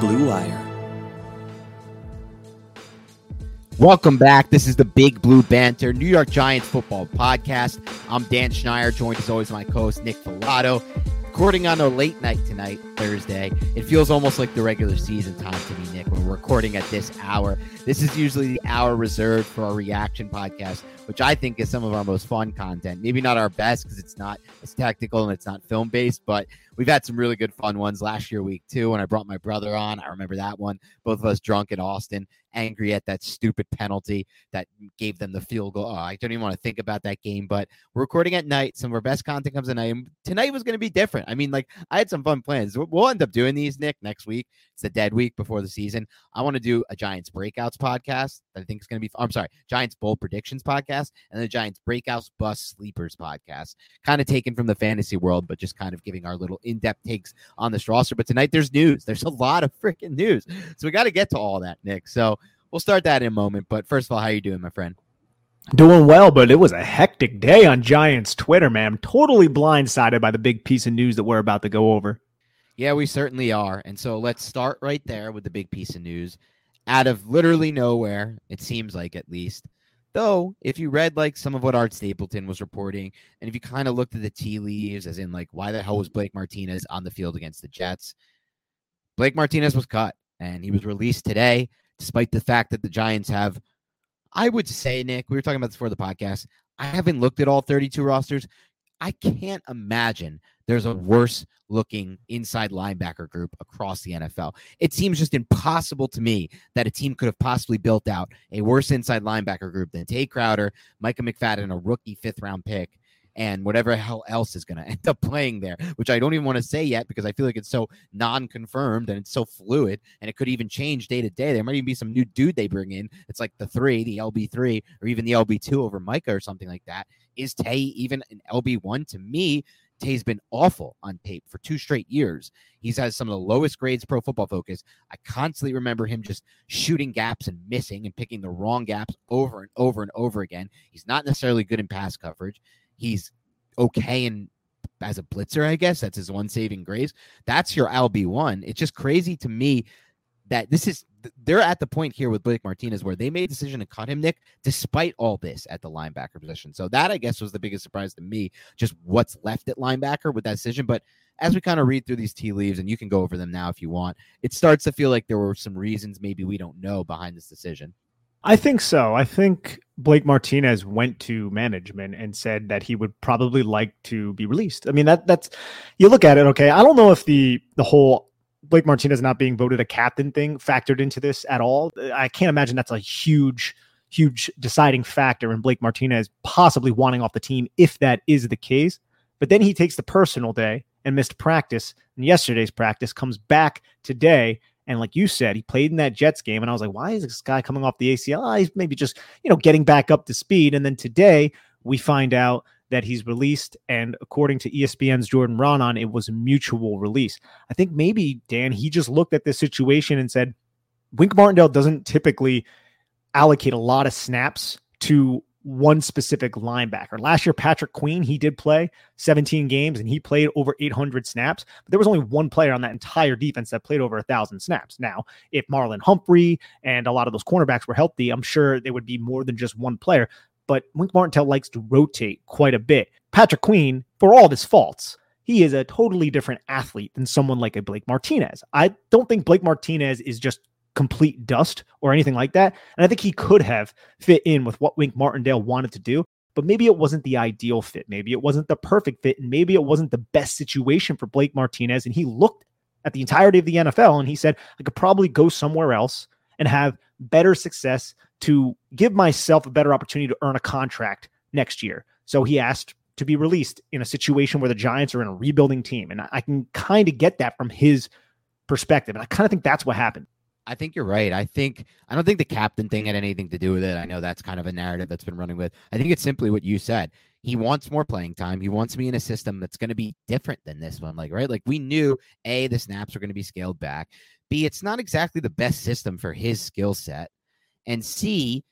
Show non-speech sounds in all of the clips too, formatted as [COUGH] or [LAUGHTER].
Blue Wire. Welcome back. This is the Big Blue Banter, New York Giants football podcast. I'm Dan Schneider, joined as always my co-host Nick Falato. Recording on a late night tonight, Thursday. It feels almost like the regular season time to me, Nick, when we're recording at this hour. This is usually the hour reserved for our reaction podcast, which I think is some of our most fun content. Maybe not our best because it's not as tactical and it's not film based, but we've had some really good fun ones last year week too when i brought my brother on. I remember that one. Both of us drunk in austin angry at that stupid penalty that gave them the field goal oh, i don't even want to think about that game but we're recording at night some of our best content comes at night And tonight was going to be different i mean like i had some fun plans we'll end up doing these nick next week it's the dead week before the season i want to do a giants breakouts podcast that i think is going to be i'm sorry giants bowl predictions podcast and the giants breakouts bus sleepers podcast kind of taken from the fantasy world but just kind of giving our little in-depth takes on this roster. But tonight there's news. There's a lot of freaking news. So we got to get to all that, Nick. So we'll start that in a moment. But first of all, how you doing, my friend? Doing well, but it was a hectic day on Giants Twitter, man. I'm totally blindsided by the big piece of news that we're about to go over. Yeah, we certainly are. And so let's start right there with the big piece of news. Out of literally nowhere, it seems like at least, Though, if you read like some of what Art Stapleton was reporting, and if you kind of looked at the tea leaves, as in like why the hell was Blake Martinez on the field against the Jets? Blake Martinez was cut and he was released today, despite the fact that the Giants have, I would say, Nick, we were talking about this before the podcast. I haven't looked at all 32 rosters. I can't imagine there's a worse looking inside linebacker group across the NFL. It seems just impossible to me that a team could have possibly built out a worse inside linebacker group than Tae Crowder, Micah McFadden, a rookie fifth round pick, and whatever hell else is going [LAUGHS] to end up playing there, which I don't even want to say yet because I feel like it's so non confirmed and it's so fluid and it could even change day to day. There might even be some new dude they bring in. It's like the three, the LB3, or even the LB2 over Micah or something like that. Is Tae even an LB1 to me? Tae's been awful on tape for two straight years. He's has some of the lowest grades pro football focus. I constantly remember him just shooting gaps and missing and picking the wrong gaps over and over and over again. He's not necessarily good in pass coverage. He's okay and as a blitzer, I guess. That's his one saving grace. That's your LB1. It's just crazy to me that this is they're at the point here with Blake Martinez where they made a decision to cut him, Nick, despite all this at the linebacker position. So that I guess was the biggest surprise to me, just what's left at linebacker with that decision. But as we kind of read through these tea leaves, and you can go over them now if you want, it starts to feel like there were some reasons maybe we don't know behind this decision. I think so. I think Blake Martinez went to management and said that he would probably like to be released. I mean that that's you look at it, okay. I don't know if the the whole Blake Martinez not being voted a captain thing factored into this at all. I can't imagine that's a huge, huge deciding factor in Blake Martinez possibly wanting off the team if that is the case. But then he takes the personal day and missed practice. And yesterday's practice comes back today. And like you said, he played in that Jets game. And I was like, why is this guy coming off the ACL? Oh, ah, he's maybe just, you know, getting back up to speed. And then today we find out that he's released. And according to ESPN's Jordan Raanan, it was a mutual release. I think maybe, Dan, he just looked at this situation and said, Wink Martindale doesn't typically allocate a lot of snaps to one specific linebacker. Last year, Patrick Queen, he did play 17 games and he played over 800 snaps, but there was only one player on that entire defense that played over a thousand snaps. Now, if Marlon Humphrey and a lot of those cornerbacks were healthy, I'm sure there would be more than just one player but Wink Martindale likes to rotate quite a bit. Patrick Queen, for all of his faults, he is a totally different athlete than someone like a Blake Martinez. I don't think Blake Martinez is just complete dust or anything like that. And I think he could have fit in with what Wink Martindale wanted to do, but maybe it wasn't the ideal fit. Maybe it wasn't the perfect fit. And maybe it wasn't the best situation for Blake Martinez. And he looked at the entirety of the NFL and he said, I could probably go somewhere else and have better success to give myself a better opportunity to earn a contract next year. So he asked to be released in a situation where the Giants are in a rebuilding team. And I can kind of get that from his perspective. And I kind of think that's what happened. I think you're right. I think I don't think the captain thing had anything to do with it. I know that's kind of a narrative that's been running with. I think it's simply what you said. He wants more playing time. He wants be in a system that's going to be different than this one. Like, right? Like we knew A, the snaps are going to be scaled back. B, it's not exactly the best system for his skill set. And C,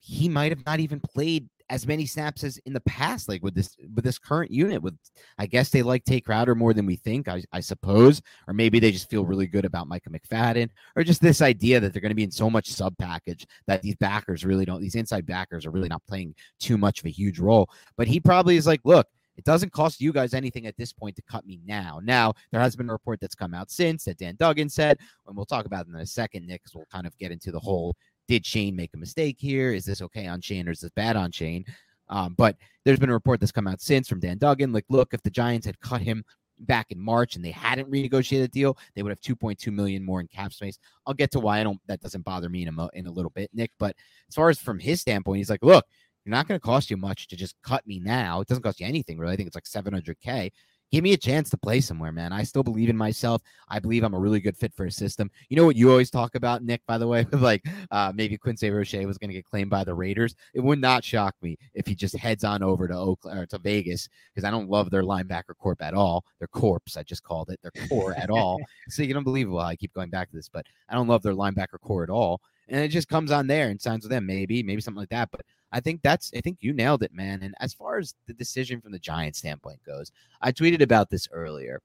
he might have not even played as many snaps as in the past, like with this with this current unit. With I guess they like Tae Crowder more than we think, I, I suppose, or maybe they just feel really good about Micah McFadden, or just this idea that they're going to be in so much sub package that these backers really don't. These inside backers are really not playing too much of a huge role. But he probably is like, look. It doesn't cost you guys anything at this point to cut me now. Now, there has been a report that's come out since that Dan Duggan said, and we'll talk about in a second, Nick, because we'll kind of get into the whole did Schoen make a mistake here? Is this okay on Schoen or is this bad on Schoen? Um, but there's been a report that's come out since from Dan Duggan. Like, look, if the Giants had cut him back in March and they hadn't renegotiated the deal, they would have 2.2 million more in cap space. I'll get to why I don't. That doesn't bother me in a in a little bit, Nick. But as far as from his standpoint, he's like, look, you're not going to cost you much to just cut me now. It doesn't cost you anything really. I think it's like 700k give me a chance to play somewhere, man. I still believe in myself. I believe I'm a really good fit for a system. You know what you always talk about, Nick, by the way, [LAUGHS] like uh, maybe Quincy Roche was going to get claimed by the Raiders. It would not shock me if he just heads on over to Oakland or to Vegas because I don't love their linebacker corp at all. Their corpse, I just called it, their core at [LAUGHS] all. So you unbelievable I keep going back to this, but I don't love their linebacker core at all. And it just comes on there and signs with them, maybe, maybe something like that. But I think that's I think you nailed it, man. And as far as the decision from the Giants standpoint goes, I tweeted about this earlier.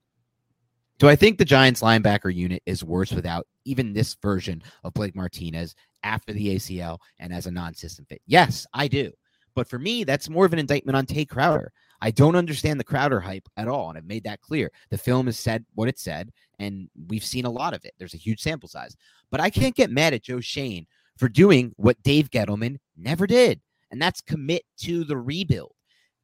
Do I think the Giants linebacker unit is worse without even this version of Blake Martinez after the ACL and as a non-system fit? Yes, I do. But for me, that's more of an indictment on Tae Crowder. I don't understand the Crowder hype at all, and I've made that clear. The film has said what it said, and we've seen a lot of it. There's a huge sample size. But I can't get mad at Joe Schoen for doing what Dave Gettleman never did and that's commit to the rebuild.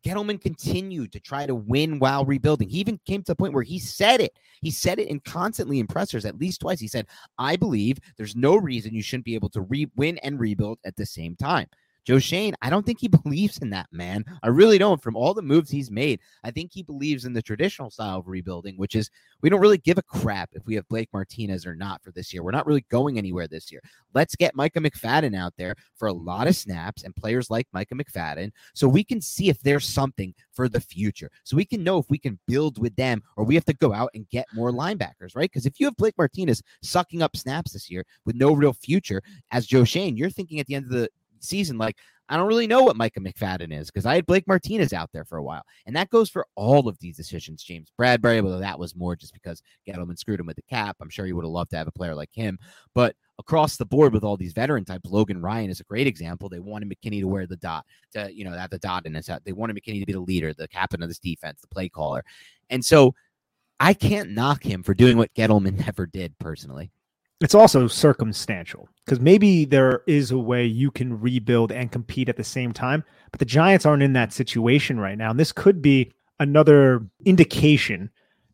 Gettleman continued to try to win while rebuilding. He even came to the point where he said it. He said it in constantly in pressers at least twice. He said, I believe there's no reason you shouldn't be able to re- win and rebuild at the same time. Joe Schoen, I don't think he [LAUGHS] believes in that, man. I really don't. From all the moves he's made, I think he believes in the traditional style of rebuilding, which is we don't really give a crap if we have Blake Martinez or not for this year. We're not really going anywhere this year. Let's get Micah McFadden out there for a lot of snaps and players like Micah McFadden so we can see if there's something for the future. So we can know if we can build with them or we have to go out and get more linebackers, right? Because if you have Blake Martinez sucking up snaps this year with no real future as Joe Schoen, you're thinking at the end of the season, like, I don't really know what Micah McFadden is because I had Blake Martinez out there for a while. And that goes for all of these decisions. James Bradberry, although that was more just because Gettleman screwed him with the cap. I'm sure he would have loved to have a player like him. But across the board with all these veteran types, Logan Ryan is a great example. They wanted McKinney to wear the dot, to, you know, have the dot in his head. They wanted McKinney to be the leader, the captain of this defense, the play caller. And so I can't knock him for doing what Gettleman [LAUGHS] never did personally it's also circumstantial because maybe there is a way you can rebuild and compete at the same time, but the Giants aren't in that situation right now. And this could be another indication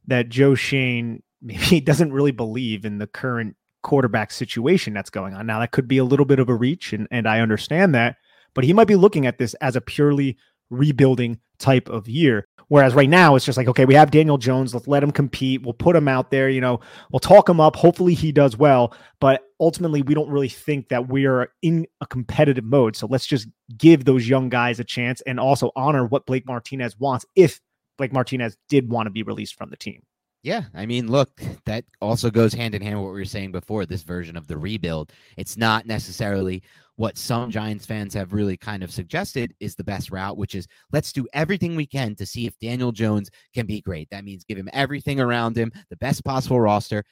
that Joe Schoen [LAUGHS] maybe doesn't really believe in the current quarterback situation that's going on. Now, that could be a little bit of a reach, and, and I understand that, but he might be looking at this as a purely rebuilding type of year. Whereas right now it's just like, okay, we have Daniel Jones. Let's let him compete. We'll put him out there. You know, we'll talk him up. Hopefully he does well. But ultimately, we don't really think that we're in a competitive mode. So let's just give those young guys a chance and also honor what Blake Martinez wants if Blake Martinez did want to be released from the team. Yeah, I mean, look, that also goes hand in hand with what we were saying before. This version of the rebuild, it's not necessarily what some Giants fans have really kind of suggested is the best route, which is let's do everything we can to see if Daniel Jones can be great. That means give him everything around him, the best possible roster.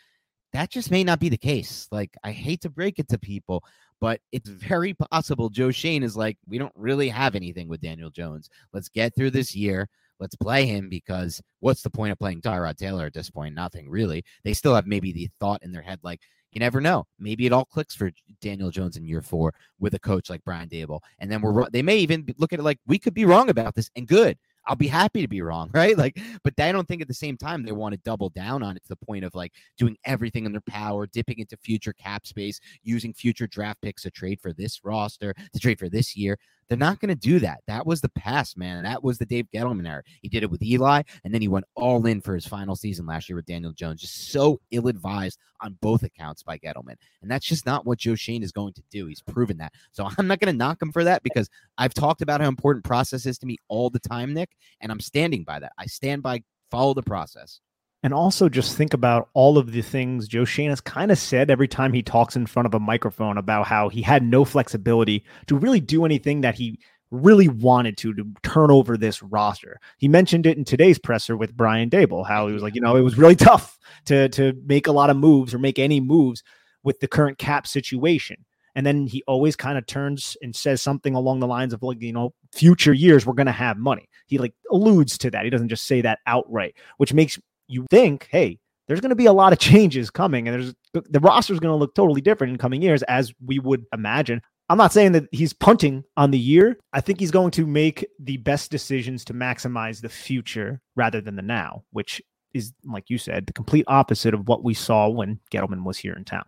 That just may not be the case. Like, I hate to break it to people, but it's mm-hmm. very [LAUGHS] possible Joe Schoen is like, we don't really have anything with Daniel Jones. Let's get through this year. let's play him because what's the point of playing Tyrod Taylor at this point? Nothing really. They still have maybe the thought in their head like, you never know. Maybe it all clicks for Daniel Jones in year four with a coach like Brian Daboll. And then we're they may even look at it like we could be wrong about this and good. I'll be happy to be wrong, [LAUGHS] right? Like, but I don't think at the same time they want to double down on it to the point of like doing everything in their power, dipping into future cap space, using future draft picks to trade for this roster, to trade for this year. They're not going to do that. That was the past, man. That was the Dave Gettleman era. He did it with Eli, and then he went all in for his final season last year with Daniel Jones. Just so ill advised on both accounts by Gettleman. And that's just not what Joe Schoen is going to do. He's proven that. So I'm not going to knock him for that because I've talked about how important process is to me all the time, Nick, and I'm standing by that. I stand by follow the process. And also just think about all of the things Joe Schoen has kind of said every time he talks in front of a microphone about how he had no flexibility to really do anything that he really wanted to to turn over this roster. He mentioned it in today's presser with Brian Daboll, how he was like, you know, it was really [LAUGHS] tough to to make a lot of moves or make any moves with the current cap situation. And then he always kind of turns and says something along the lines of like, you know, future years we're going to have money. He like alludes to that. He doesn't just say that outright, which makes you think, hey, there's going to be a lot of [LAUGHS] changes coming, and there's the roster is going to look totally different in coming years, as we would imagine. I'm not saying that he's punting on the year. I think he's going to make the best decisions to maximize the future rather than the now, which is, like you said, the complete opposite of what we saw when Gettleman was here in town.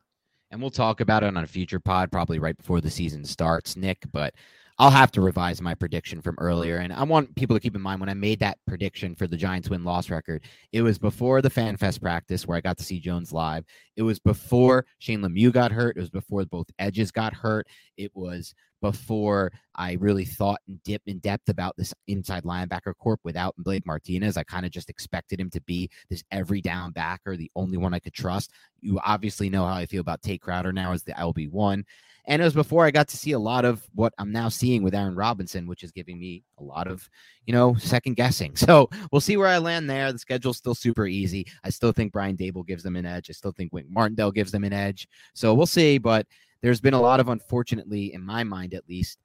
And we'll talk about it on a future pod, probably right before the season starts, Nick. But I'll have to revise my prediction from earlier. And I want people to keep in mind when I made that prediction for the Giants win loss record, it was before the FanFest practice where I got to see Jones live. It was before Shane Lemieux got hurt. It was before both edges got hurt. It was before I really thought in dip in depth about this inside linebacker corp without Blake Martinez. I kind of just expected him to be this every down backer, the only one I could trust. You obviously know how I feel about Tate Crowder now as the LB one. And it was before I got to see a lot of what I'm now seeing with Aaron Robinson, which is giving me a lot of, you know, second guessing. [LAUGHS] So we'll see where I land there. The schedule's still super easy. I still think Brian Daboll gives them an edge. I still think Wink Martindale gives them an edge. So we'll see. But there's been a lot of, unfortunately, in my mind at least,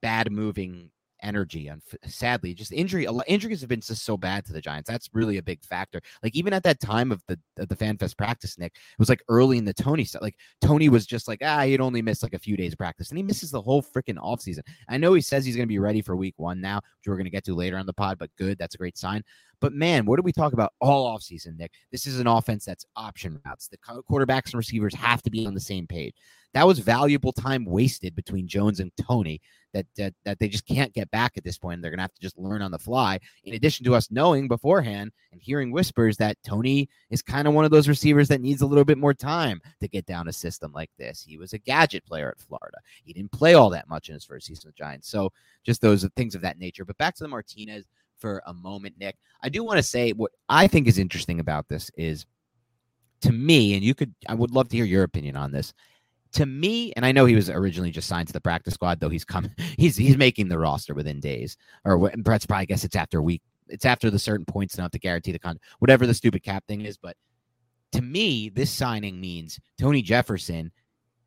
bad moving energy. And sadly, just injury. Injuries have been just so bad to the Giants. That's really a big factor. Like even at that time of the of the FanFest practice, Nick, it was like early in the Toney stuff. Like Toney was just like, ah, he'd only miss like a few days of practice, and he misses the whole freaking offseason. I know he says he's going to be ready for Week One now, which we're going to get to later on the pod. But good, that's a great sign. But man, what do we talk about all offseason, Nick? This is an offense that's option routes. The quarterbacks and receivers have to be on the same page. That was valuable time wasted between Jones and Toney that, that that they just can't get back at this point. They're gonna have to just learn on the fly. In addition to us knowing beforehand and hearing whispers that Toney is kind of one of those receivers that needs a little bit more time to get down a system like this. He was a gadget player at Florida. He didn't play all that much in his first season with Giants. So just those things of that nature. But back to the Martinez for a moment, Nick. I do want to say what I think is interesting about this is to me, and you could I would love to hear your opinion on this to me, and I know he was originally just signed to the practice squad, though he's coming, [LAUGHS] he's he's making the roster within days, or Brett's probably I guess it's after a week, it's after the certain points enough to guarantee the con, whatever the stupid cap thing is. But to me, this signing means Tony Jefferson,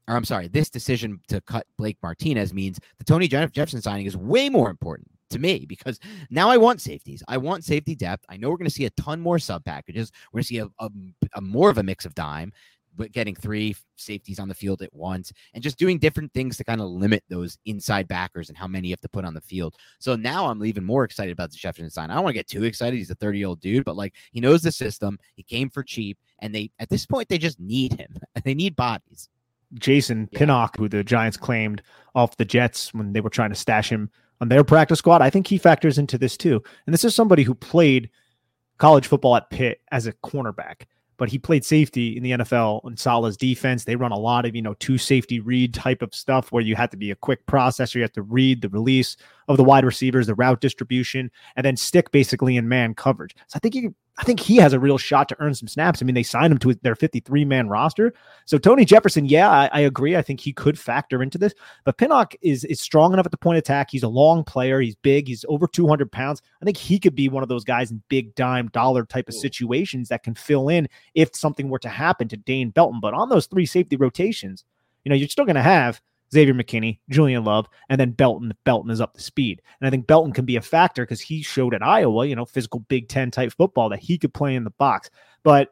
or I'm sorry, this decision to cut Blake Martinez means the Tony Jefferson signing is way more important to me because now I want safeties. I want safety depth. I know we're going to see a ton more sub packages. We're going to see a, a, a, more of a mix of dime but getting three safeties on the field at once and just doing different things to kind of limit those inside backers and how many you have to put on the field. So now I'm even more excited about the Jefferson sign. I don't want to get too excited. He's a 30 year old dude, but like he knows the system. He came for cheap, and they at this point they just need him. [LAUGHS] they need bodies. Jason yeah. Pinnock, who the Giants claimed off the Jets when they were trying to stash him on their practice squad, I think he factors into this too. And this is somebody who played college football at Pitt as a cornerback but he played safety in the NFL in Saleh's defense. They run a lot of, you know, two safety read type of stuff where you have to be a quick processor. You have to read the release of the wide receivers, the route distribution, and then stick basically in man coverage. So I think you I think he has a real shot to earn some snaps. I mean, they signed him to their 53 man roster. So Tony Jefferson, yeah, I, I, agree. I think he could factor into this. But Pinnock is is strong enough at the point of attack. He's a long player. He's big. He's over 200 pounds. I think he could be one of those guys in big dime dollar type of situations that can fill in if something were to happen to Dane Belton. But on those three safety rotations, you know, you're still going to have Xavier McKinney, Julian Love, and then Belton. Belton is up to speed. And I think Belton can be a factor because he showed at Iowa, you know, physical Big Ten type football that he could play in the box. But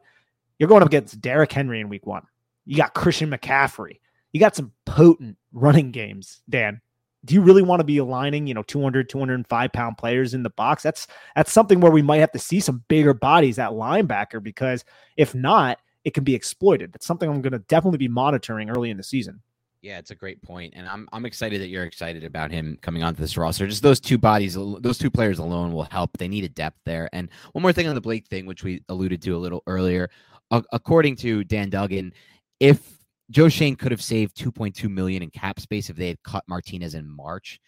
you're going up against Derrick Henry in week one. You got Christian McCaffrey. You got some potent running games, Dan. Do you really want to be aligning, you know, 200, 205 pound players in the box? That's that's something where we might have to see some bigger bodies at linebacker because if not, it can be exploited. That's something I'm going to definitely be monitoring early in the season. Yeah, it's a great point, and I'm I'm excited that you're excited about him coming onto this roster. Just those two bodies, those two players alone will help. They need a depth there. And one more thing on the Blake thing, which we alluded to a little earlier, according to Dan Duggan, if Joe Schoen could have saved 2.2 million in cap space if they had cut Martinez in March,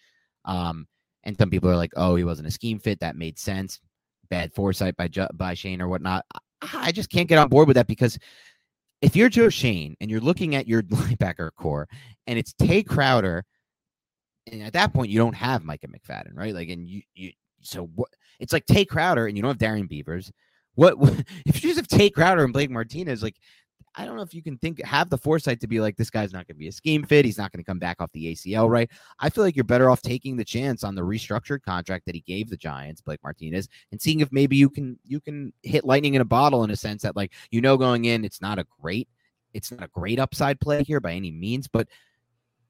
um, and some people are like, "Oh, he wasn't a scheme fit. That made sense. Bad foresight by by Schoen or whatnot." I just can't get on board with that because if you're Joe Schoen and you're looking at your [LAUGHS] linebacker core and it's Tae Crowder, and at that point you don't have Micah McFadden, right? Like, and you, you so what? It's like Tae Crowder and you don't have Darian Beavers. What, what [LAUGHS] if you just have Tae Crowder and Blake Martinez? Like, I don't know if you can think have the foresight to be like this guy's not going to be a scheme fit. He's not going to come back off the ACL, right? I feel like you're better off taking the chance on the restructured contract that he gave the Giants, Blake Martinez, and seeing if maybe you can you can hit lightning in a bottle in a sense that like you know going in it's not a great it's not a great upside play here by any means, but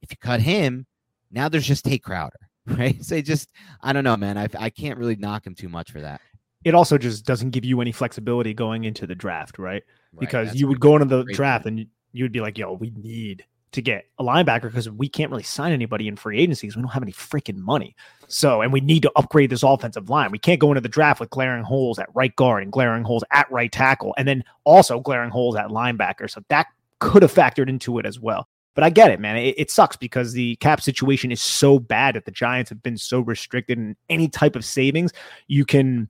if you cut him, now there's just Tate Crowder, [LAUGHS] right? So just I don't know, man. I I can't really knock him too much for that. It also just doesn't give you any flexibility going into the draft, right? because right, you would go into the draft point. and you would be like, yo, we need to get a linebacker because we can't really sign anybody in free agency because we don't have any freaking money. So, and we need to upgrade this offensive line. We can't go into the draft with glaring holes at right guard and glaring holes at right tackle, and then also glaring holes at linebacker. So that could have factored into it as well. But I get it, man. It, it sucks because the cap situation is so bad that the Giants have been so restricted in any type of savings. You can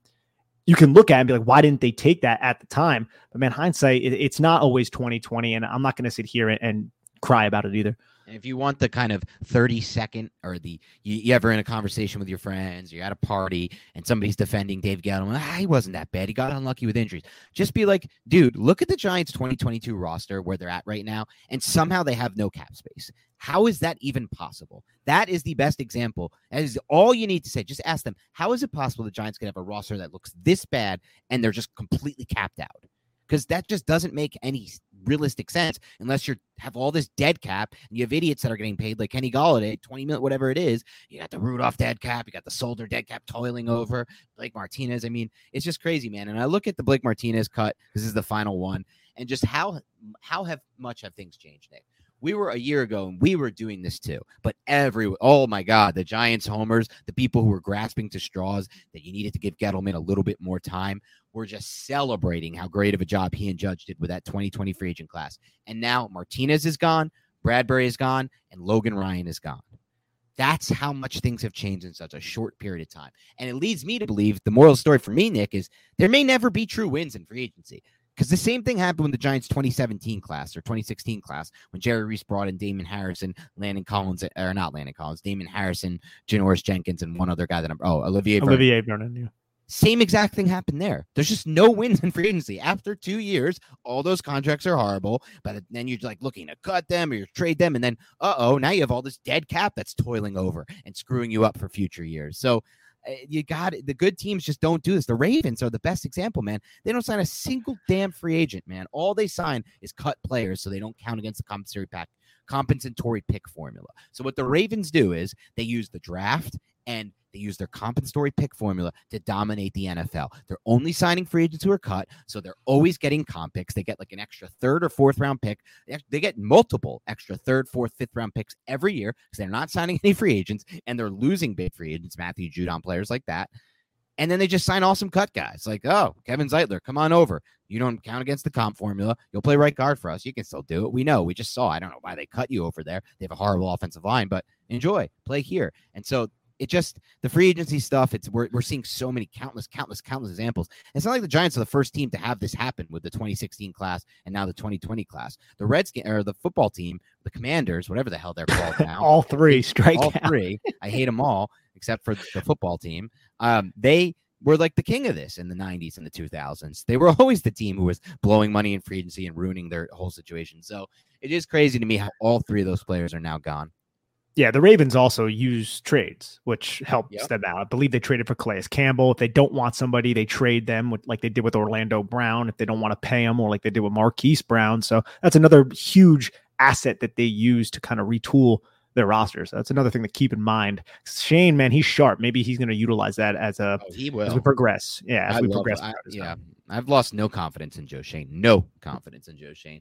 you can look at and be like, why didn't they take that at the time? But man, hindsight, it, it's not always 2020. And I'm not going to sit here and, and, cry about it either. If you want the kind of 30 second or the you, you, ever in a conversation with your friends, you're at a party and somebody's defending Dave Gettleman, ah, he wasn't that bad. He got unlucky with injuries. Just be like, dude, look at the Giants 2022 roster where they're at right now, and somehow they have no cap space. How is that even possible? That is the best example. That is all you need to say. Just ask them, how is it possible the Giants could have a roster that looks this bad and they're just completely capped out? Because that just doesn't make any realistic sense unless you have all this dead cap and you have idiots that are getting paid like Kenny Golladay, 20 million, whatever it is. You got the Rudolph dead cap, you got the Solder dead cap toiling over Blake Martinez. I mean, it's just crazy, man. And I look at the Blake Martinez cut. This is the final one, and just how how have much have things changed, Nick? we were a year ago and we were doing this too. But every oh my god, the Giants homers, the people who were grasping to straws that you needed to give Gettleman a little bit more time, were just celebrating how great of a job he and Judge did with that 2020 free agent class. And now Martinez is gone, Bradberry is gone, and Logan Ryan is gone. That's how much things have changed in such a short period of time. And it leads me to believe the moral story for me, Nick, is there may never be true wins in free agency. Because the same thing happened with the Giants 2017 class or 2016 class when Jerry Reese brought in Damon Harrison, Landon Collins, or not Landon Collins, Damon Harrison, Janoris Jenkins, and one other guy that I'm, oh, Olivier Olivier Vernon, yeah. Same exact thing happened there. There's just no wins in free agency. After two years, all those contracts are horrible, but then you're like looking to cut them or you trade them. And then, uh oh, now you have all this dead cap that's toiling over and screwing you up for future years. So Eh, you got it. The good teams just don't do this. The Ravens are the best example, man. They don't sign a single damn free agent, man. All they sign is cut players so they don't count against the compensatory pack compensatory pick formula. So what the Ravens do is they use the draft and they use their compensatory pick formula to dominate the NFL. They're only signing free agents who are cut, so they're always getting comp picks. They get like an extra third or fourth round pick. They get multiple extra third, fourth, fifth round picks every year because they're not signing [LAUGHS] any free agents and they're losing big free agents, Matthew Judon players like that. And then they just sign awesome cut guys like, oh, Kevin Zeitler, come on over. You don't count against the comp formula. You'll play right guard for us. You can still do it. We know. We just saw. I don't know why they cut you over there. They have a horrible offensive line, but enjoy, play here. And so it just the free agency stuff. It's we're, we're seeing so many countless, countless, countless examples. It's not like the Giants are the first team to have this happen with the 2016 class and now the 2020 class. The Redskins or the football team, the Commanders, whatever the hell they're called [LAUGHS] now, all three strike all three. I hate them all except for the football team. Um, they were like the king of this in the 90s and the 2000s. They were [LAUGHS] always the team who was blowing money in free agency and ruining their whole situation. So it is crazy to me how all three of those players are now gone. Yeah, the Ravens also use trades, which helps Yep. them out. I believe they traded for Calais Campbell. If they don't want somebody, they trade them with, like they did with Orlando Brown. If they don't want to pay him, or like they did with Marquise Brown. So that's another huge asset that they use to kind of retool their rosters. That's another thing to keep in mind. Schoen, man, he's sharp. Maybe he's going to utilize that as a oh, he will. As we progress. Yeah, as I we progress. I, yeah. I've lost no confidence in Joe Schoen. No confidence in Joe Schoen.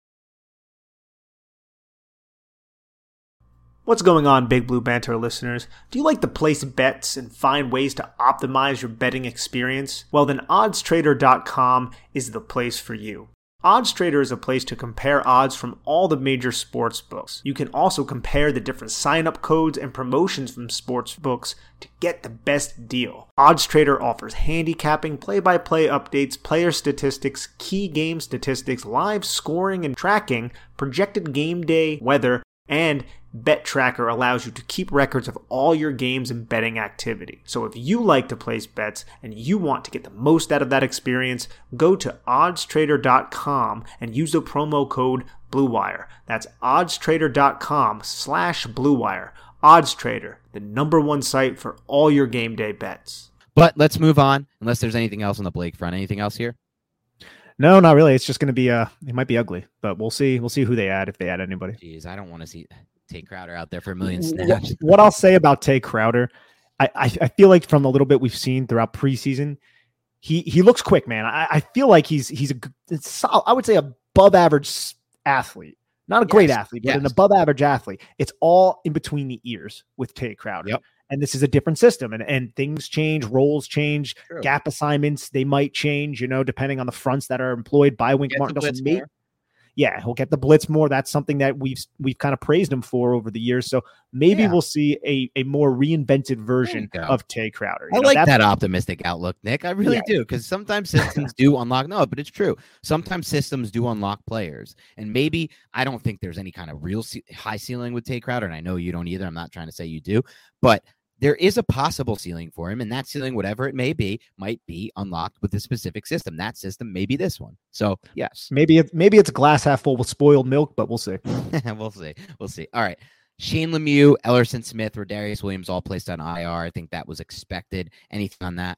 What's going on, Big Blue Banter listeners? Do you like to place bets and find ways to optimize your betting experience? Well, then oddstrader.com is the place for you. OddsTrader is a place to compare odds from all the major sports books. You can also compare the different sign-up codes and promotions from sports books to get the best deal. OddsTrader offers handicapping, play-by-play updates, player statistics, key game statistics, live scoring and tracking, projected game day weather, and Bet Tracker allows you to keep records of all your games and betting activity. So if you like to place bets and you want to get the most out of that experience, go to oddstrader.com and use the promo code BlueWire. That's oddstrader.com slash BlueWire. OddsTrader, the number one site for all your game day bets. But let's move on. Unless there's anything else on the Blake front. Anything else here? No, not really. It's just going to be uh, it might be ugly, but we'll see. We'll see who they add if they add anybody. Jeez, I don't want to see Tae Crowder out there for a million snaps. What I'll say about Tae Crowder, I, I I feel like from the little bit we've seen throughout preseason, he he looks quick, man. I, I feel like he's he's a g- it's sol- I would say above average athlete, not a great athlete, but an above average athlete. It's all in between the ears with Tae Crowder. Yep. And this is a different system, and, and things change, roles change, True. gap assignments they might change, you know, depending on the fronts that are employed by Wink Martindale. May- yeah, he'll get the blitz more. That's something that we've we've kind of praised him for over the years. So maybe Yeah. we'll see a, a more reinvented version of Tae Crowder. I know, like that optimistic outlook, Nick. I really Yeah. do because sometimes systems do unlock. No, but it's true. Sometimes systems do unlock players, and maybe I don't think there's any kind of real ce- high ceiling with Tae Crowder, and I know you don't either. I'm not trying to say you do, but there is a possible ceiling for him, and that ceiling, whatever it may be, might be unlocked with a specific system. That system may be this one. So yes, Maybe it's maybe it's a glass half full with spoiled milk, but we'll see. [LAUGHS] we'll see. We'll see. All right. Shane Lemieux, Ellerson Smith, Darius Williams all placed on IR. I think that was expected. Anything on that?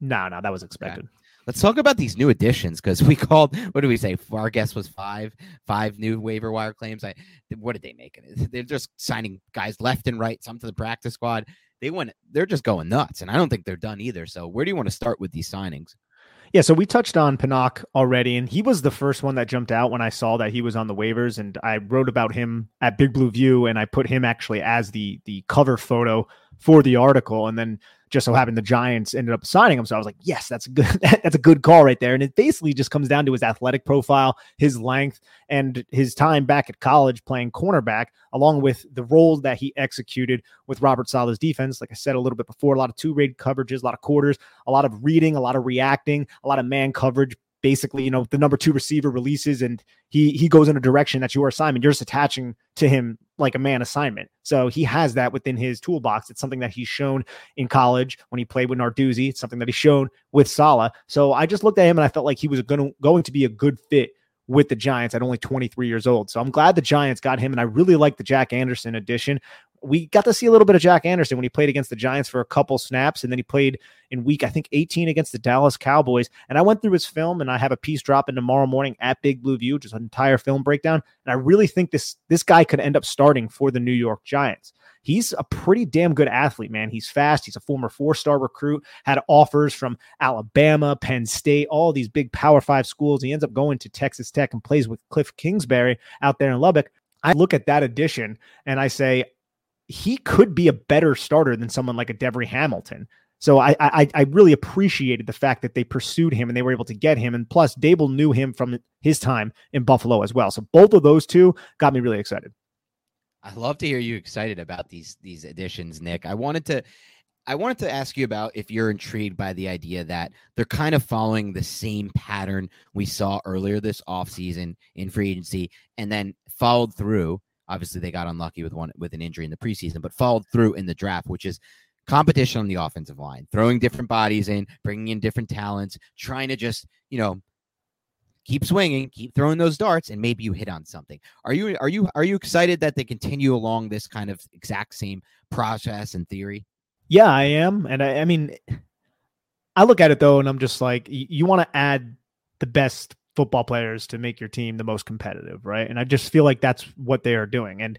No, no, that was expected. Let's talk about these new additions because we [LAUGHS] called. What did we say? Our guess was five, five new waiver wire claims. I, what did they make? They're just signing guys left and right, some to the practice squad. They went. They're just going nuts, and I don't think they're done either. So, where do you want to start with these signings? Yeah, so we touched on Pinnock already, and he was the first one that jumped out when I saw that he was on the waivers, and I wrote about him at Big Blue View, and I put him actually as the the cover photo for the article, and then just so happened the Giants ended up signing him, so I was like, yes, that's a good [LAUGHS] that's a good call right there, and it basically just comes down to his athletic profile, his length, and his time back at college playing cornerback, along with the role that he executed with Robert Saleh's defense. Like I said a little bit before, a lot of two rated coverages, a lot of quarters, a lot of reading, a lot of reacting, a lot of man coverage. Basically, you know, the number two receiver releases and he he goes in a direction that's your assignment. You're just attaching to him like a man assignment. So he has that within his toolbox. It's something that he's shown in college when he played with Narduzzi. It's something that he's shown with Saleh. So I just looked at him and I felt like he was going to going to be a good fit with the Giants at only 23 years old. So I'm glad the Giants got him. And I really like the Jack Anderson addition. We got to see a little bit of Jack Anderson when he played against the Giants for a couple snaps, and then he played in week, I think, 18 against the Dallas Cowboys. And I went through his film, and I have a piece dropping tomorrow morning at Big Blue View, just an entire film breakdown. And I really think this this guy could end up starting for the New York Giants. He's a pretty damn good athlete, man. He's fast. He's a former four star recruit, had offers from Alabama, Penn State, all these big Power Five schools. He ends up going to Texas Tech and plays with Cliff Kingsbury out there in Lubbock. I look at that addition and I say, he could be a better starter than someone like a Devery Hamilton. So I, I I really appreciated the fact that they pursued him and they were able to get him. And plus, Daboll knew him from his time in Buffalo as well. So both of those two got me really excited. I love to hear you excited about these these additions, Nick. I wanted to I wanted to ask you about if you're intrigued by the idea that they're kind of following the same pattern we saw earlier this offseason in free agency and then followed through. Obviously, they got unlucky with one with an injury in the preseason, but followed through in the draft, which is competition on the offensive line, throwing different bodies in, bringing in different talents, trying to just, you know, keep swinging, keep throwing those darts, and maybe you hit on something. Are you are you are you excited that they continue along this kind of exact same process and theory? Yeah, I am, and I, I mean, I look at it though, and I'm just like, you, you want to add the best football players to make your team the most competitive, right? And I just feel like that's what they are doing, and.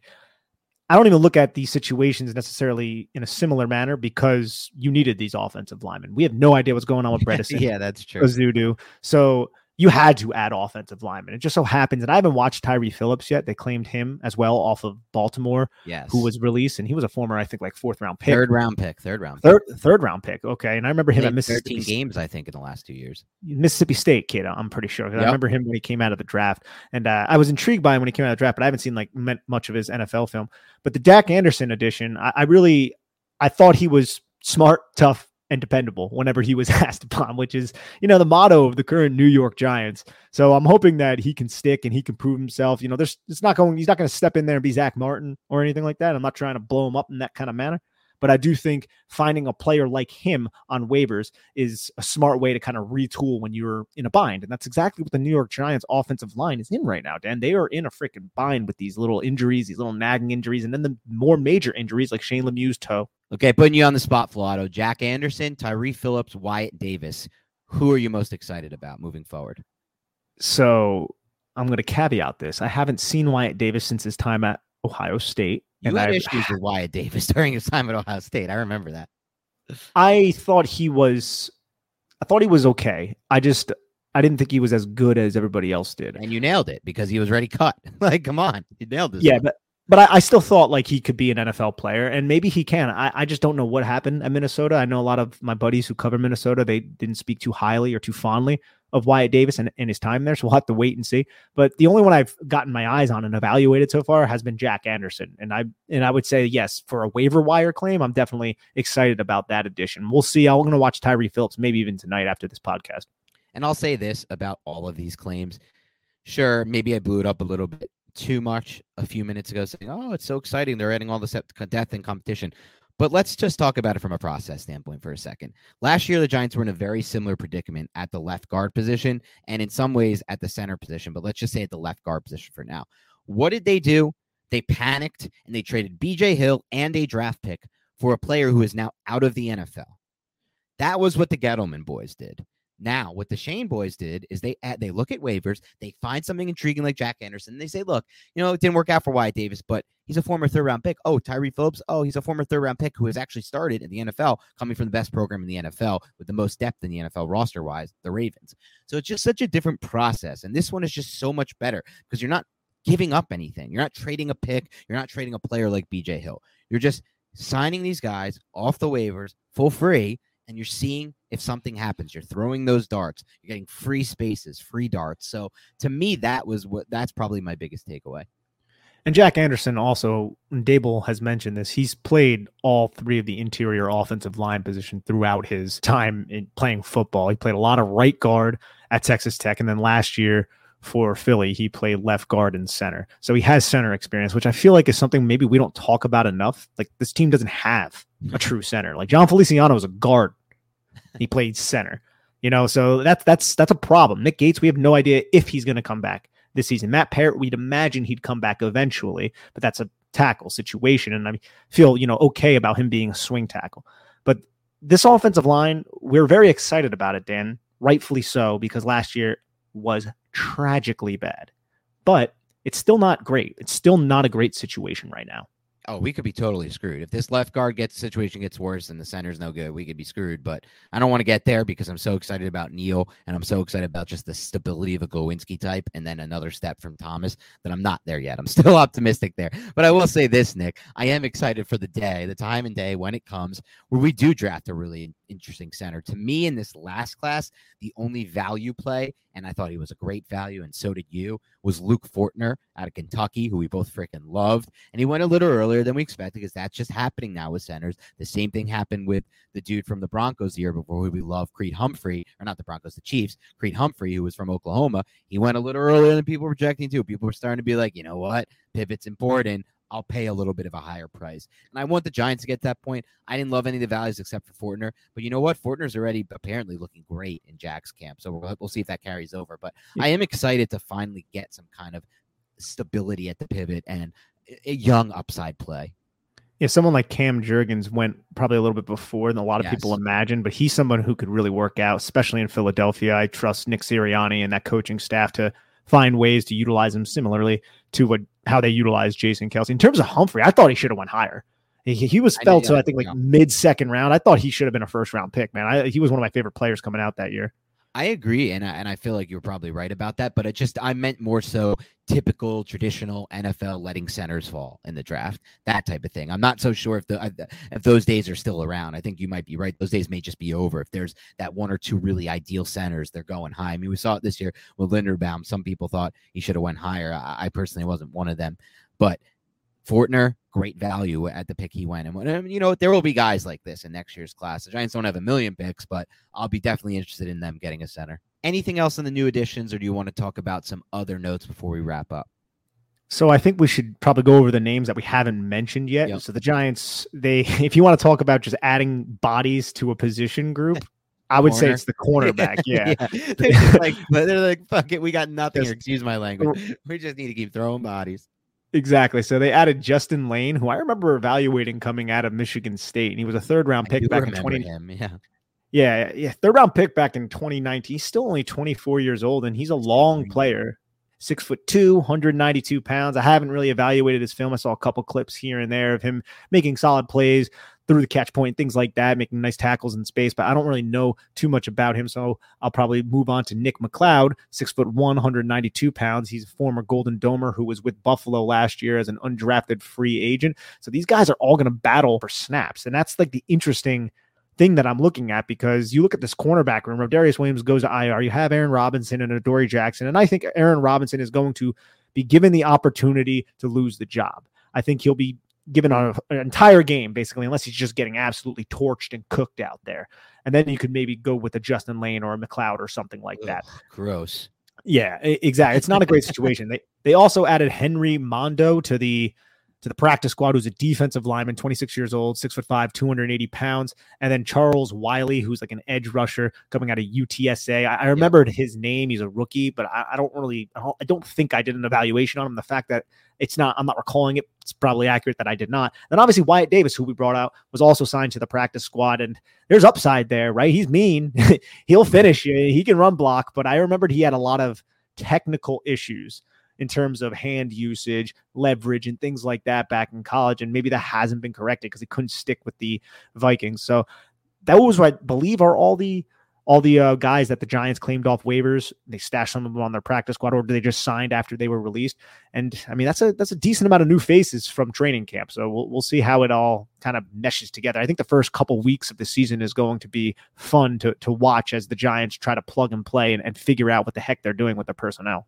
I don't even look at these situations necessarily in a similar manner because you needed these offensive linemen. We have no idea what's going on with [LAUGHS] Bredeson. yeah, that's true. Ezeudu. So you had to add offensive linemen. It just so happens, and I haven't watched Tyree Phillips yet. They claimed him as well off of Baltimore, yes. who was released, and he was a former, I think, like fourth round pick, third round pick, third round, third third round pick. Okay, and I remember him at Mississippi. Thirteen games, I think, in the last two years. Mississippi State kid, I'm pretty sure. Yep. I remember him when he came out of the draft, and uh, I was intrigued by him when he came out of the draft, but I haven't seen like much of his NFL film. But the Jack Anderson edition, I, I really, I thought he was smart, tough, and dependable whenever he was [LAUGHS] asked upon, which is, you know, the motto of the current New York Giants. So I'm hoping that he can stick and he can prove himself. You know, there's it's not going, he's not going to step in there and be Zack Martin or anything like that. I'm not trying to blow him up in that kind of manner. But I do think finding a player like him on waivers is a smart way to kind of retool when you're in a bind. And that's exactly what the New York Giants offensive line is in right now, Dan. They are in a freaking bind with these little injuries, these little nagging injuries, and then the more major injuries like Shane Lemieux's toe Okay, putting you on the spot, Falato. Jack Anderson, Tyree Phillips, Wyatt Davis. Who are you most excited about moving forward? So I'm going to caveat this. I haven't seen Wyatt Davis since his time at Ohio State. You and had I, issues [LAUGHS] with Wyatt Davis during his time at Ohio State. I remember that. I thought he was, I thought he was okay. I just, I didn't think he was as good as everybody else did. And you nailed it because he was ready cut. [LAUGHS] like, come on, you nailed this. Yeah, one. but but I, I, still thought like he could be an NFL player, and maybe he can. I, I just don't know what happened at Minnesota. I know a lot of my buddies who cover Minnesota, they didn't speak too highly or too fondly of Wyatt Davis and, and his time there. So we'll have to wait and see. But the only one I've gotten my eyes on and evaluated so far has been Jack Anderson. And I and I would say yes, for a waiver wire claim, I'm definitely excited about that addition. We'll see. I'm gonna watch Tyree Phillips maybe even tonight after this podcast. And I'll say this about all of these claims. Sure, maybe I blew it up a little bit too much a few minutes ago saying, oh, it's so exciting. They're adding all this depth and competition. But let's just talk about it from a process standpoint for a second. Last year, the Giants were in a very similar predicament at the left guard position and in some ways at the center position, but let's just say at the left guard position for now. What did they do? They panicked and they traded BJ Hill and a draft pick for a player who is now out of the NFL. That was what the Gettleman boys did. Now, what the Schoen boys did is they add, they look at waivers, they find something intriguing like Jack Anderson, and they say, look, you know, it didn't work out for Wyatt Davis, but he's a former third round pick. Oh, Tyree Phillips. Oh, he's a former third round pick who has actually started in the NFL, coming from the best program in the NFL with the most depth in the NFL roster wise, the Ravens. So it's just such a different process. And this one is just so much better because you're not giving up anything. You're not trading a pick. You're not trading a player like BJ Hill. You're just signing these guys off the waivers full free and you're seeing if something happens. You're throwing those darts. You're getting free spaces, free darts. So to me, that was what that's probably my biggest takeaway. And Jack Anderson also, Daboll has mentioned this. He's played all three of the interior offensive line position throughout his time in playing football. He played a lot of right guard at Texas Tech, and then last year for Philly, he played left guard and center. So he has center experience, which I feel like is something maybe we don't talk about enough. Like this team doesn't have a true center. Like Jon Feliciano is a guard he played center. You know, so that's that's that's a problem. Nick Gates, we have no idea if he's going to come back this season. Matt Peart, we'd imagine he'd come back eventually, but that's a tackle situation, and I feel you know okay about him being a swing tackle. But this offensive line, we're very excited about it, Dan. Rightfully so, because last year was tragically bad. But it's still not great. It's still not a great situation right now oh, we could be totally screwed. If this left guard gets situation gets worse and the center's no good, we could be screwed. But I don't want to get there because I'm so excited about Neal and I'm so excited about just the stability of a Glowinski type and then another step from Thomas that I'm not there yet. I'm [LAUGHS] still optimistic there. But I will say this, Nick, I am excited for the day, the time and day when it comes where we do draft a really interesting center. To me, in this last class, the only value play, and I thought he was a great value, and so did you, was Luke Fortner out of Kentucky, who we both freaking loved. And he went a little earlier than we expected because that's just happening now with centers. The same thing happened with the dude from the Broncos the year before, who we love, Creed Humphrey, or not the Broncos, the Chiefs, Creed Humphrey, who was from Oklahoma. He went a little earlier than people were projecting too. People were starting to be like, you know what? Pivot's important. I'll pay a little bit of a higher price. And I want the Giants to get to that point. I didn't love any of the values except for Fortner. But you know what? Fortner's already apparently looking great in Jags camp. So we'll, we'll see if that carries over. But yeah. I am excited to finally get some kind of stability at the pivot and a young upside play. If someone like Cam Jurgens went probably a little bit before than a lot of yes. people imagine, but he's someone who could really work out, especially in Philadelphia. I trust Nick Sirianni and that coaching staff to find ways to utilize him similarly to what how they utilize Jason Kelce. In terms of Humphrey, I thought he should have went higher. He, he was felt to I think like mid second round. I thought he should have been a first round pick, man. I, he was one of my favorite players coming out that year. I agree, and I, and I feel like you're probably right about that. But it just I meant more so typical traditional NFL letting centers fall in the draft, that type of thing. I'm not so sure if uh, the if those days are still around. I think you might be right; those days may just be over. If there's that one or two really ideal centers, they're going high. I mean, we saw it this year with Linderbaum. Some people thought he should have went higher. I, I personally wasn't one of them, but Fortner, great value at the pick he went. And, you know, there will be guys like this in next year's class. The Giants don't have a million picks, but I'll be definitely interested in them getting a center. Anything else in the new additions, or do you want to talk about some other notes before we wrap up? So I think we should probably go over the names that we haven't mentioned yet. Yep. So the Giants, they [LAUGHS] if you want to talk about just adding bodies to a position group, [LAUGHS] I would Corner. say it's the cornerback. [LAUGHS] Yeah. yeah. They're like, they're like, fuck it, we got nothing. excuse my language. We just need to keep throwing bodies. Exactly. So they added Justin Layne, who I remember evaluating coming out of Michigan State, and he was a third round pick back in 20. Him, yeah. Yeah, yeah, third round pick back in 2019. He's still only 24 years old, and he's a long player. Six foot two, 192 pounds. I haven't really evaluated his film. I saw a couple clips here and there of him making solid plays, through the catch point, things like that, making nice tackles in space. But I don't really know too much about him, so I'll probably move on to Nick McCloud, six foot one, 192 pounds. He's a former Golden Domer who was with Buffalo last year as an undrafted free agent. So these guys are all going to battle for snaps, and that's like the interesting thing that I'm looking at because you look at this cornerback room. Darius Williams goes to IR. You have Aaron Robinson and Adoree Jackson, and I think Aaron Robinson is going to be given the opportunity to lose the job. I think he'll be given on an entire game, basically, unless he's just getting absolutely torched and cooked out there. And then you could maybe go with a Justin Layne or a McCloud or something like Ugh, that. Gross. Yeah, exactly. It's not a great situation. they they also added Henry Mondeaux to the to the practice squad, who's a defensive lineman, 26 years old, six foot five, 280 pounds. And then Charles Wiley, who's like an edge rusher coming out of UTSA. I, I remembered his name. He's a rookie, but I, I don't really, I don't, I don't, think I did an evaluation on him. The fact that it's not, I'm not recalling it. It's probably accurate that I did not. Then obviously Wyatt Davis, who we brought out, was also signed to the practice squad. And there's upside there, right? He's mean. [LAUGHS] He'll finish. He can run block, but I remembered he had a lot of technical issues in terms of hand usage, leverage, and things like that back in college. And maybe that hasn't been corrected because he couldn't stick with the Vikings. So that was what I believe are all the all the uh, guys that the Giants claimed off waivers. They stashed some of them on their practice squad, or they just signed after they were released. And I mean, that's a that's a decent amount of new faces from training camp. So we'll we'll see how it all kind of meshes together. I think the first couple weeks of the season is going to be fun to to watch as the Giants try to plug and play and, and figure out what the heck they're doing with their personnel.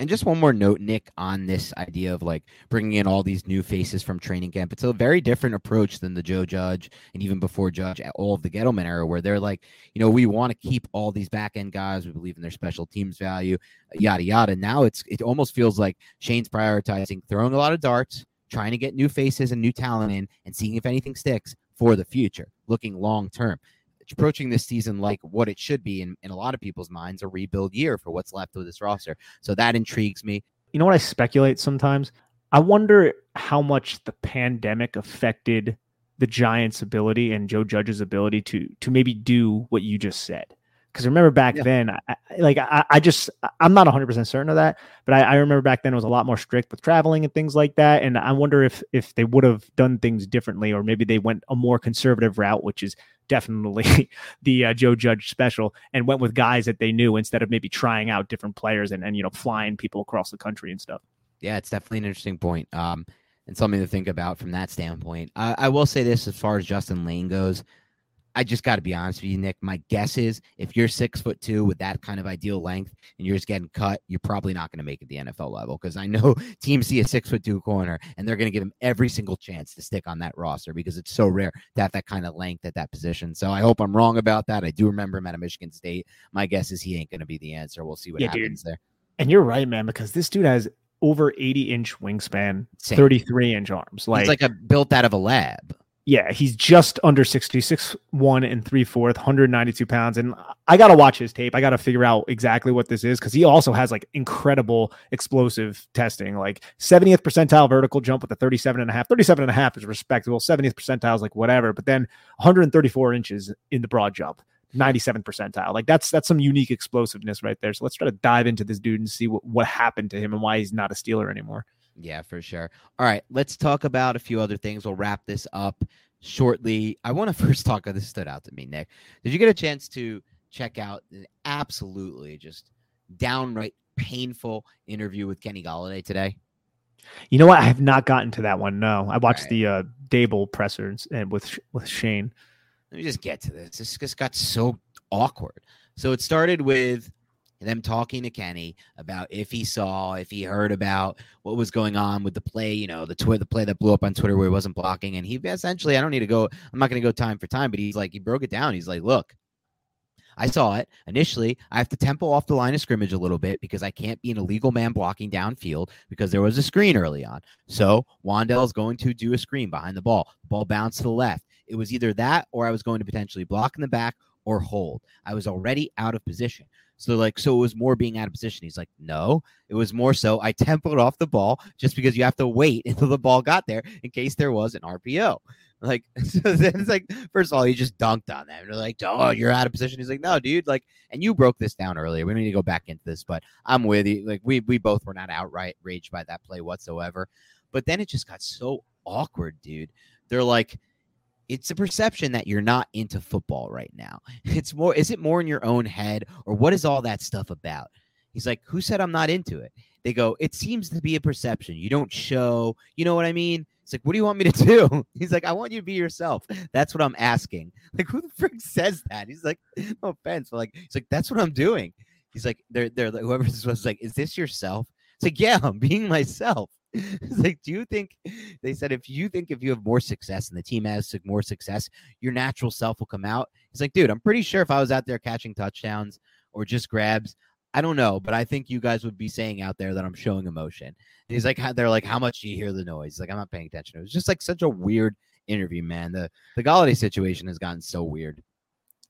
And just one more note, Nick, on this idea of like bringing in all these new faces from training camp. It's a very different approach than the Joe Judge and even before Judge, all of the Gettleman era, where they're like, you know, we want to keep all these back end guys. We believe in their special teams value, yada yada. Now it's it almost feels like Schoen's prioritizing throwing a lot of darts, trying to get new faces and new talent in, and seeing if anything sticks for the future, looking long term approaching this season like what it should be in, in a lot of people's minds a rebuild year for what's left of this roster. So that intrigues me. You know what I speculate sometimes? I wonder how much the pandemic affected the Giants' ability and Joe Judge's ability to to maybe do what you just said. Because remember back yeah. then, I, like I, I, just I'm not 100 percent certain of that, but I, I, remember back then it was a lot more strict with traveling and things like that. And I wonder if if they would have done things differently, or maybe they went a more conservative route, which is definitely [LAUGHS] the uh, Joe Judge special, and went with guys that they knew instead of maybe trying out different players and and you know flying people across the country and stuff. Yeah, it's definitely an interesting point. Um, and something to think about from that standpoint. I, I will say this as far as Justin Layne goes. I just got to be honest with you, Nick. My guess is if you're six foot two with that kind of ideal length and you're just getting cut, you're probably not going to make it the NFL level because I know [LAUGHS] teams see a six foot two corner and they're going to give him every single chance to stick on that roster because it's so rare to have that kind of length at that position. So I hope I'm wrong about that. I do remember him at a Michigan State. My guess is he ain't going to be the answer. We'll see what yeah, happens dude. there. And you're right, man, because this dude has over 80 inch wingspan, Same. 33 inch arms. Like, He's like a built out of a lab. Yeah, he's just under 66, one and three fourth, 192 pounds. And I got to watch his tape. I got to figure out exactly what this is because he also has like incredible explosive testing, like 70th percentile vertical jump with a 37 and a half. 37 and a half is respectable. 70th percentile is like whatever, but then 134 inches in the broad jump. 97 percentile. Like that's that's some unique explosiveness right there. So let's try to dive into this dude and see what, what happened to him and why he's not a Steeler anymore. Yeah, for sure. All right, let's talk about a few other things. We'll wrap this up shortly. I want to [LAUGHS] first talk. This stood out to me, Nick. Did you get a chance to check out an absolutely just downright painful interview with Kenny Golladay today? You know what? I have not gotten to that one. No, I watched right. the uh, Daboll presser and with with Schoen let me just get to this. This just got so awkward. So it started with them talking to Kenny about if he saw, if he heard about what was going on with the play, you know, the twi- the play that blew up on Twitter where he wasn't blocking. And he essentially, I don't need to go, I'm not going to go time for time, but he's like, he broke it down. He's like, look, I saw it initially. I have to tempo off the line of scrimmage a little bit because I can't be an illegal man blocking downfield because there was a screen early on. So Wan'Dale is going to do a screen behind the ball. Ball bounced to the left. It was either that or I was going to potentially block in the back or hold. I was already out of position. So like, so it was more being out of position. He's like, no, it was more so I tempoed off the ball just because you have to wait [LAUGHS] until the ball got there in case there was an RPO. Like, [LAUGHS] so then it's like, first of all, he just dunked on them. They're like, oh, you're out of position. He's like, no, dude. Like, and you broke this down earlier. We don't need to go back into this, but I'm with you. Like, we we both were not outright raged by that play whatsoever. But then it just got so awkward, dude. They're like, it's a perception that you're not into football right now. [LAUGHS] It's more, is it more in your own head or what is all that stuff about? He's like, Who said I'm not into it? They go, It seems to be a perception. You don't show, you know what I mean? It's like, What do you want me to [LAUGHS] do? He's like, I want you to be yourself. That's what I'm asking. [LAUGHS] Like, who the frick says that? He's like, No offense, but like, he's like, That's what I'm doing. He's like, They're, they're whoever this was like, Is this yourself? It's like, Yeah, I'm being myself. [LAUGHS] it's like, do you think they said if you think if you have more success and the team has more success, your natural self will come out? He's like, dude, I'm pretty sure if I was out there catching touchdowns or just grabs, I don't know, but I think you guys would be saying out there that I'm showing emotion. And he's like, they're like, how much do you hear the noise? He's like, I'm not paying attention. It was just like such a weird interview, man. The the Golladay situation has gotten so weird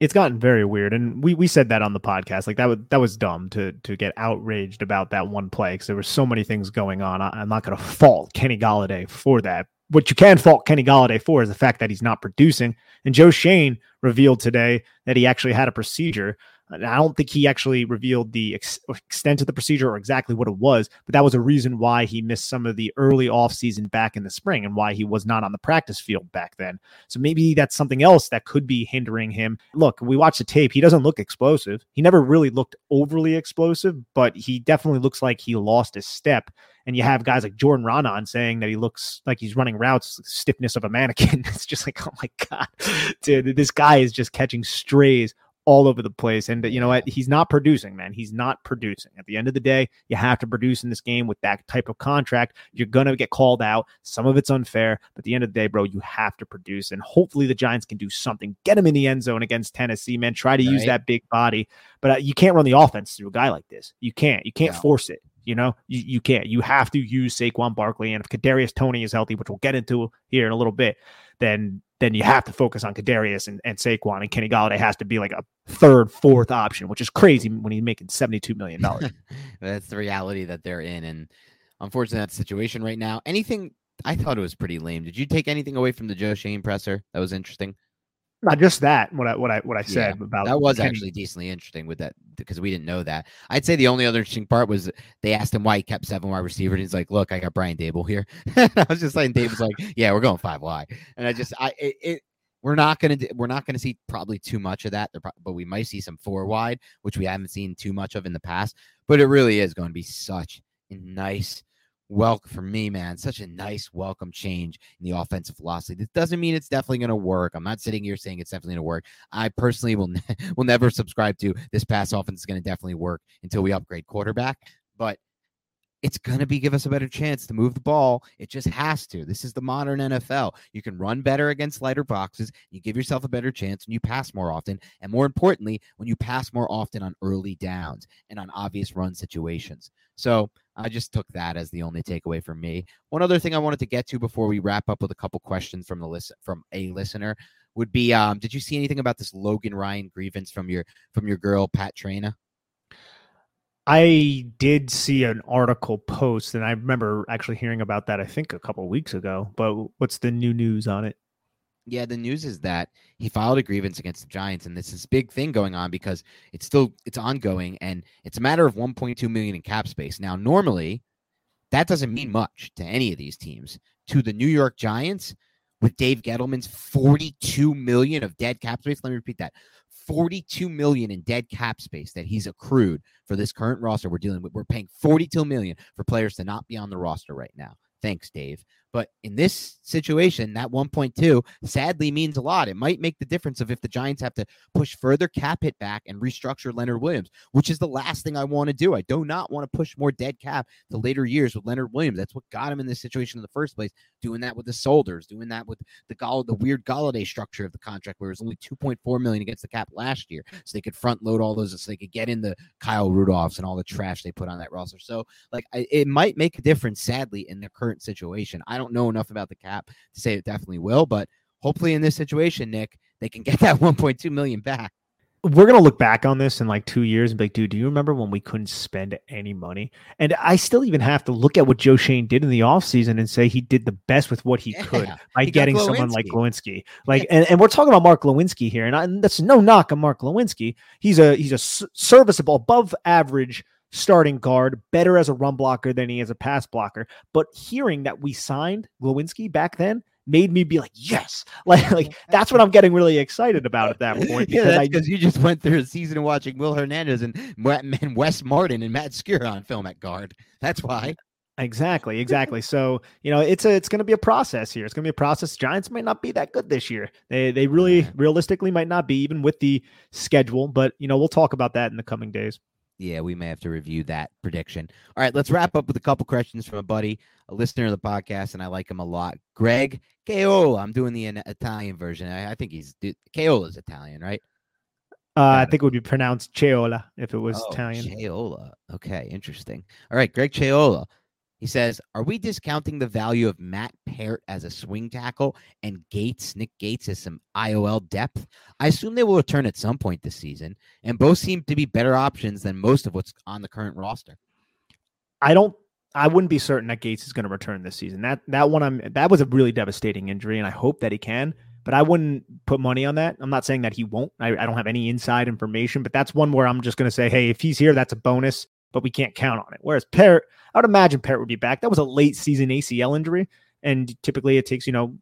it's gotten very weird and we we said that on the podcast like that was that was dumb to to get outraged about that one play because there were so many things going on. I, am not going to fault kenny golladay for that. What you can fault kenny golladay for is the fact that he's not producing and joe Schoen revealed today that he actually had a procedure and I don't think he actually revealed the ex- extent of the procedure or exactly what it was, but that was a reason why he missed some of the early offseason back in the spring and why he was not on the practice field back then. So maybe that's something else that could be hindering him. Look, we watched the tape. He doesn't look explosive. He never really looked overly explosive, but he definitely looks like he lost his step. And you have guys like Jordan Raanan saying that he looks like he's running routes, stiffness of a mannequin. [LAUGHS] it's just like, oh my God, dude, this guy is just catching strays all over the place. And you know what? He's not producing, man. He's not producing. At the end of the day, you have to produce in this game with that type of contract. You're gonna get called out. Some of it's unfair, but at the end of the day, bro, you have to produce. And hopefully the Giants can do something. Get him in the end zone against Tennessee, man. Try to right. use that big body, but uh, you can't run the offense through a guy like this. You can't. You can't force it. You know, you, you can't. You have to use Saquon Barkley, and if Kadarius Toney is healthy, which we'll get into here in a little bit, then then you have to focus on Kadarius and, and Saquon, and Kenny Golladay has to be like a third, fourth option, which is crazy when he's making seventy two million dollars. [LAUGHS] That's the reality that they're in, and unfortunately, that's the situation right now. Anything? I thought it was pretty lame. Did you take anything away from the Joe Schoen presser that was interesting? Not just that. What I what I what I said Yeah, about That was Kenny. actually decently interesting with that because we didn't know that. I'd say the only other interesting part was they asked him why he kept seven wide receivers. And he's like, "Look, I got Brian Daboll here." [LAUGHS] I was just like, Dave's like, "Yeah, we're going five wide," and I just, I, it, it we're not gonna, we're not gonna see probably too much of that, but we might see some four wide, which we haven't seen too much of in the past. But it really is going to be such a nice welcome for me, man. Such a nice welcome change in the offensive philosophy. This doesn't mean it's definitely going to work. I'm not sitting here saying it's definitely going to work. I personally will [LAUGHS] ne- will never subscribe to this pass offense is going to definitely work until we upgrade quarterback. But it's going to be give us a better chance to move the ball. It just has to. This is the modern NFL. You can run better against lighter boxes. You give yourself a better chance when you pass more often. And more importantly, when you pass more often on early downs and on obvious run situations. So I just took that as the only takeaway for me. One other thing I wanted to get to before we wrap up with a couple questions from the list from a listener would be um did you see anything about this Logan Ryan grievance from your from your girl Pat Traina? I did see an article post, and I remember actually hearing about that. I think a couple weeks ago. But what's the new news on it? Yeah, the news is that he filed a grievance against the Giants, and this is big thing going on because it's still it's ongoing, and it's a matter of 1.2 million in cap space. Now, normally, that doesn't mean much to any of these teams. To the New York Giants, with Dave Gettleman's 42 million of dead cap space. Let me repeat that: 42 million in dead cap space that he's accrued for this current roster we're dealing with. We're paying 42 million for players to not be on the roster right now. Thanks, Dave. But in this situation, that 1.2 sadly means a lot. It might make the difference of if the Giants have to push further cap hit back and restructure Leonard Williams, which is the last thing I want to do. I do not want to push more dead cap to later years with Leonard Williams. That's what got him in this situation in the first place. Doing that with the Solders, doing that with the Gall, the weird Golladay structure of the contract, where it was only 2.4 million against the cap last year, so they could front load all those, so they could get in the Kyle Rudolphs and all the trash they put on that roster. So like I, it might make a difference sadly in the current situation i don't know enough about the cap to say it definitely will but hopefully in this situation nick they can get [LAUGHS] that 1.2 million back we're gonna look back on this in like two years and be like, dude, do you remember when we couldn't spend any money? And I still even have to look at what Joe Schoen did in the offseason and say he did the best with what he could [LAUGHS] by he getting someone like Glowinski. Glowinski. Like, [LAUGHS] and, and we're talking about Mark Glowinski here, and, I, and that's no knock on Mark Glowinski. He's a he's a s- serviceable, above average starting guard, better as a run blocker than he is a pass blocker. But hearing that we signed Glowinski back then made me be like, yes, [LAUGHS] like like that's what I'm getting really excited about at that point. [LAUGHS] yeah because I because you just went through a season of watching will hernandez and, [LAUGHS] and wes martin and matt Skura on film at guard that's why Exactly, exactly. So you know, it's a it's going to be a process here. It's going to be a process. Giants might not be that good this year. They they really realistically might not be even with the schedule. But you know, we'll talk about that in the coming days. Yeah, we may have to review that prediction. All right, let's wrap up with a couple questions from a buddy, a listener of the podcast, and I like him a lot. Greg Caola. I'm doing the Italian version. I, I think he's Caola's Italian, right? Uh, I think it would be pronounced Cheola if it was Oh, Italian. Cheola. Okay, interesting. All right, Greg Cheola. He says, "Are we discounting the value of Matt Peart as a swing tackle and Gates, Nick Gates, as some IOL depth? I assume they will return at some point this season, and both seem to be better options than most of what's on the current roster." I don't. I wouldn't be certain that Gates is going to return this season. That that one, I'm that was a really devastating injury, and I hope that he can. But I wouldn't put money on that. I'm not saying that he won't. I, I don't have any inside information, but that's one where I'm just going to say, hey, if he's here, that's a bonus, but we can't count on it. Whereas Peart, I would imagine Peart would be back. That was a late season ACL injury, and typically it takes you know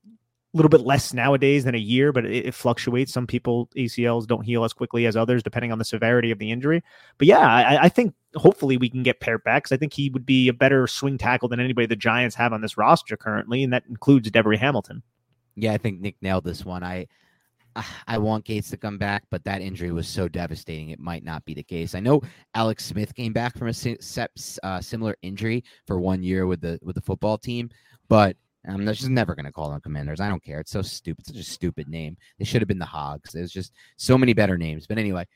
a little bit less nowadays than a year, but it, it fluctuates. Some people ACLs don't heal as quickly as others, depending on the severity of the injury. But yeah, I, I think hopefully we can get Peart back because I think he would be a better swing tackle than anybody the Giants have on this roster currently, and that includes Devery Hamilton. Yeah, I think Nick nailed this one. I I want Gates to come back, but that injury was so devastating. It might not be the case. I know Alex Smith came back from a uh, similar injury for one year with the with the football team, but I'm just never going to call them Commanders. I don't care. It's so stupid. Such a stupid name. They should have been the Hogs. There's just so many better names. But anyway,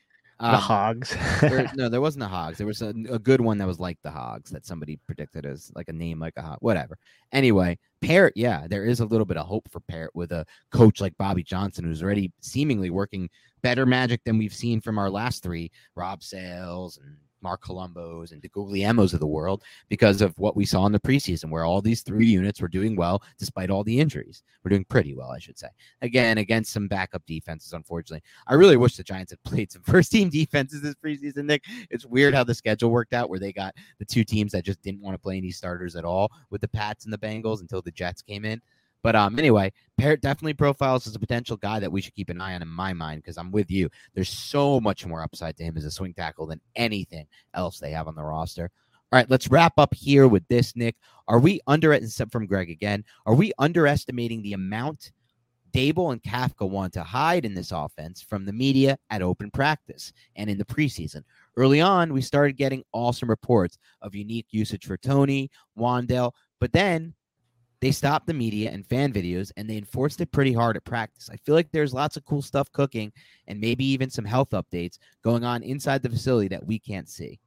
The um, Hogs. there, [LAUGHS] no, there wasn't a Hogs. There was a, a good one that was like the Hogs that somebody predicted as like a name like a Hog. Whatever. Anyway, Peart, yeah, there is a little bit of hope for Peart with a coach like Bobby Johnson, who's already seemingly working better magic than we've seen from our last three, Rob Sales and Marc Colombos and DeGuglielmos of the world because of what we saw in the preseason, where all these three units were doing well despite all the injuries. We're doing pretty well, I should say. Again, against some backup defenses, unfortunately. I really wish the Giants had [LAUGHS] played some first team defenses this preseason, Nick. It's weird how the schedule worked out where they got the two teams that just didn't want to play any starters at all with the Pats and the Bengals until the Jets came in. But um, anyway, Peart definitely profiles as a potential guy that we should keep an eye on in my mind because I'm with you. There's so much more upside to him as a swing tackle than anything else they have on the roster. All right, let's wrap up here with this, Nick. Are we under it from Greg again? Are we underestimating the amount Daboll and Kafka want to hide in this offense from the media at open practice and in the preseason? Early on, we started getting awesome reports of unique usage for Toney, Wan'Dale, but then they stopped the media and fan videos and they enforced it pretty hard at practice. I feel like there's lots of cool stuff cooking and maybe even some health updates going on inside the facility that we can't see.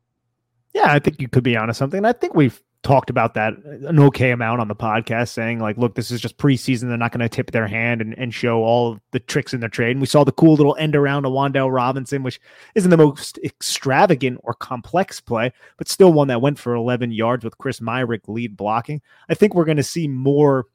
Yeah, I think you could be onto something. I think we've talked about that an okay amount on the podcast, saying like, look, this is just preseason. They're not going to tip their hand and, and show all the tricks in their trade. And we saw the cool little end around to Wan'Dale Robinson, which isn't the most extravagant or complex play, but still one that went for 11 yards with Chris Myarick lead blocking. I think we're going to see more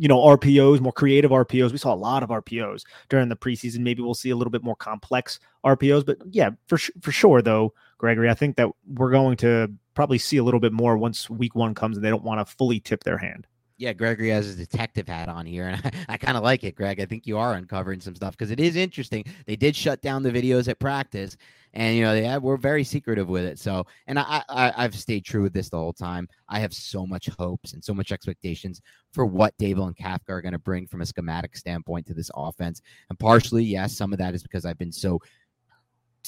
you know, RPOs, more creative RPOs. We saw a lot of RPOs during the preseason. Maybe we'll see a little bit more complex RPOs, but yeah, for for sure though, Gregory, I think that we're going to probably see a little bit more once week one comes and they don't want to fully tip their hand. Yeah, Gregory has his detective hat on here, and [LAUGHS] I, I kind of like it, Greg. I think you are uncovering some stuff because it is interesting. They did shut down the videos at practice, and you know they have, we're very secretive with it. So, and I, I I've stayed true with this the whole time. I have so much hopes and so much expectations for what Daboll and Kafka are going to bring from a schematic standpoint to this offense. And partially, yes, some of that is because I've been so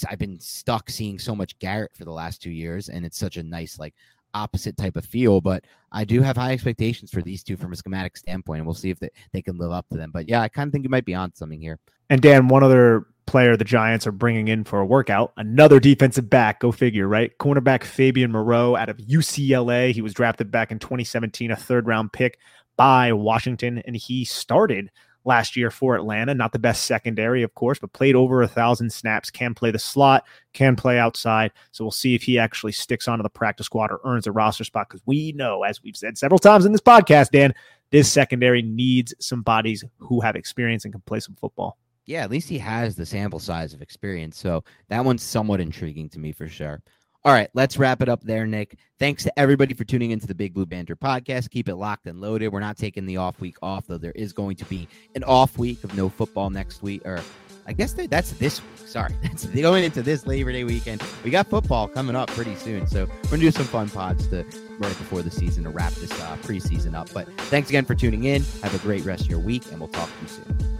I've been stuck seeing so much Garrett for the last two years, and it's such a nice like opposite type of feel. But I do have high expectations for these two from a schematic standpoint, and we'll see if they, they can live up to them. But yeah, I kind of think you might be on something here. And Dan, one other player the Giants are bringing in for a workout, another defensive back. Go figure, right? Cornerback Fabian Moreau out of UCLA. He was drafted back in 2017, a third round pick by Washington, and he started last year for Atlanta. Not the best secondary, of course, but played over a thousand snaps, can play the slot, can play outside. So we'll see if he actually sticks onto the practice squad or earns a roster spot because we know, as we've said several times in this podcast, Dan, this secondary needs some bodies who have experience and can play some football. Yeah, at least he has the sample size of experience. So that one's somewhat intriguing to me for sure. All right, let's wrap it up there, Nick. Thanks to everybody for tuning into the Big Blue Banter podcast. Keep it locked and loaded. We're not taking the off week off, though there is going to be an off week of no football next week, or I guess that's this week. Sorry, [LAUGHS] that's going into this Labor Day weekend. We got football coming up pretty soon, so we're gonna do some fun pods to right before the season to wrap this uh, preseason up. But thanks again for tuning in. Have a great rest of your week, and we'll talk to you soon.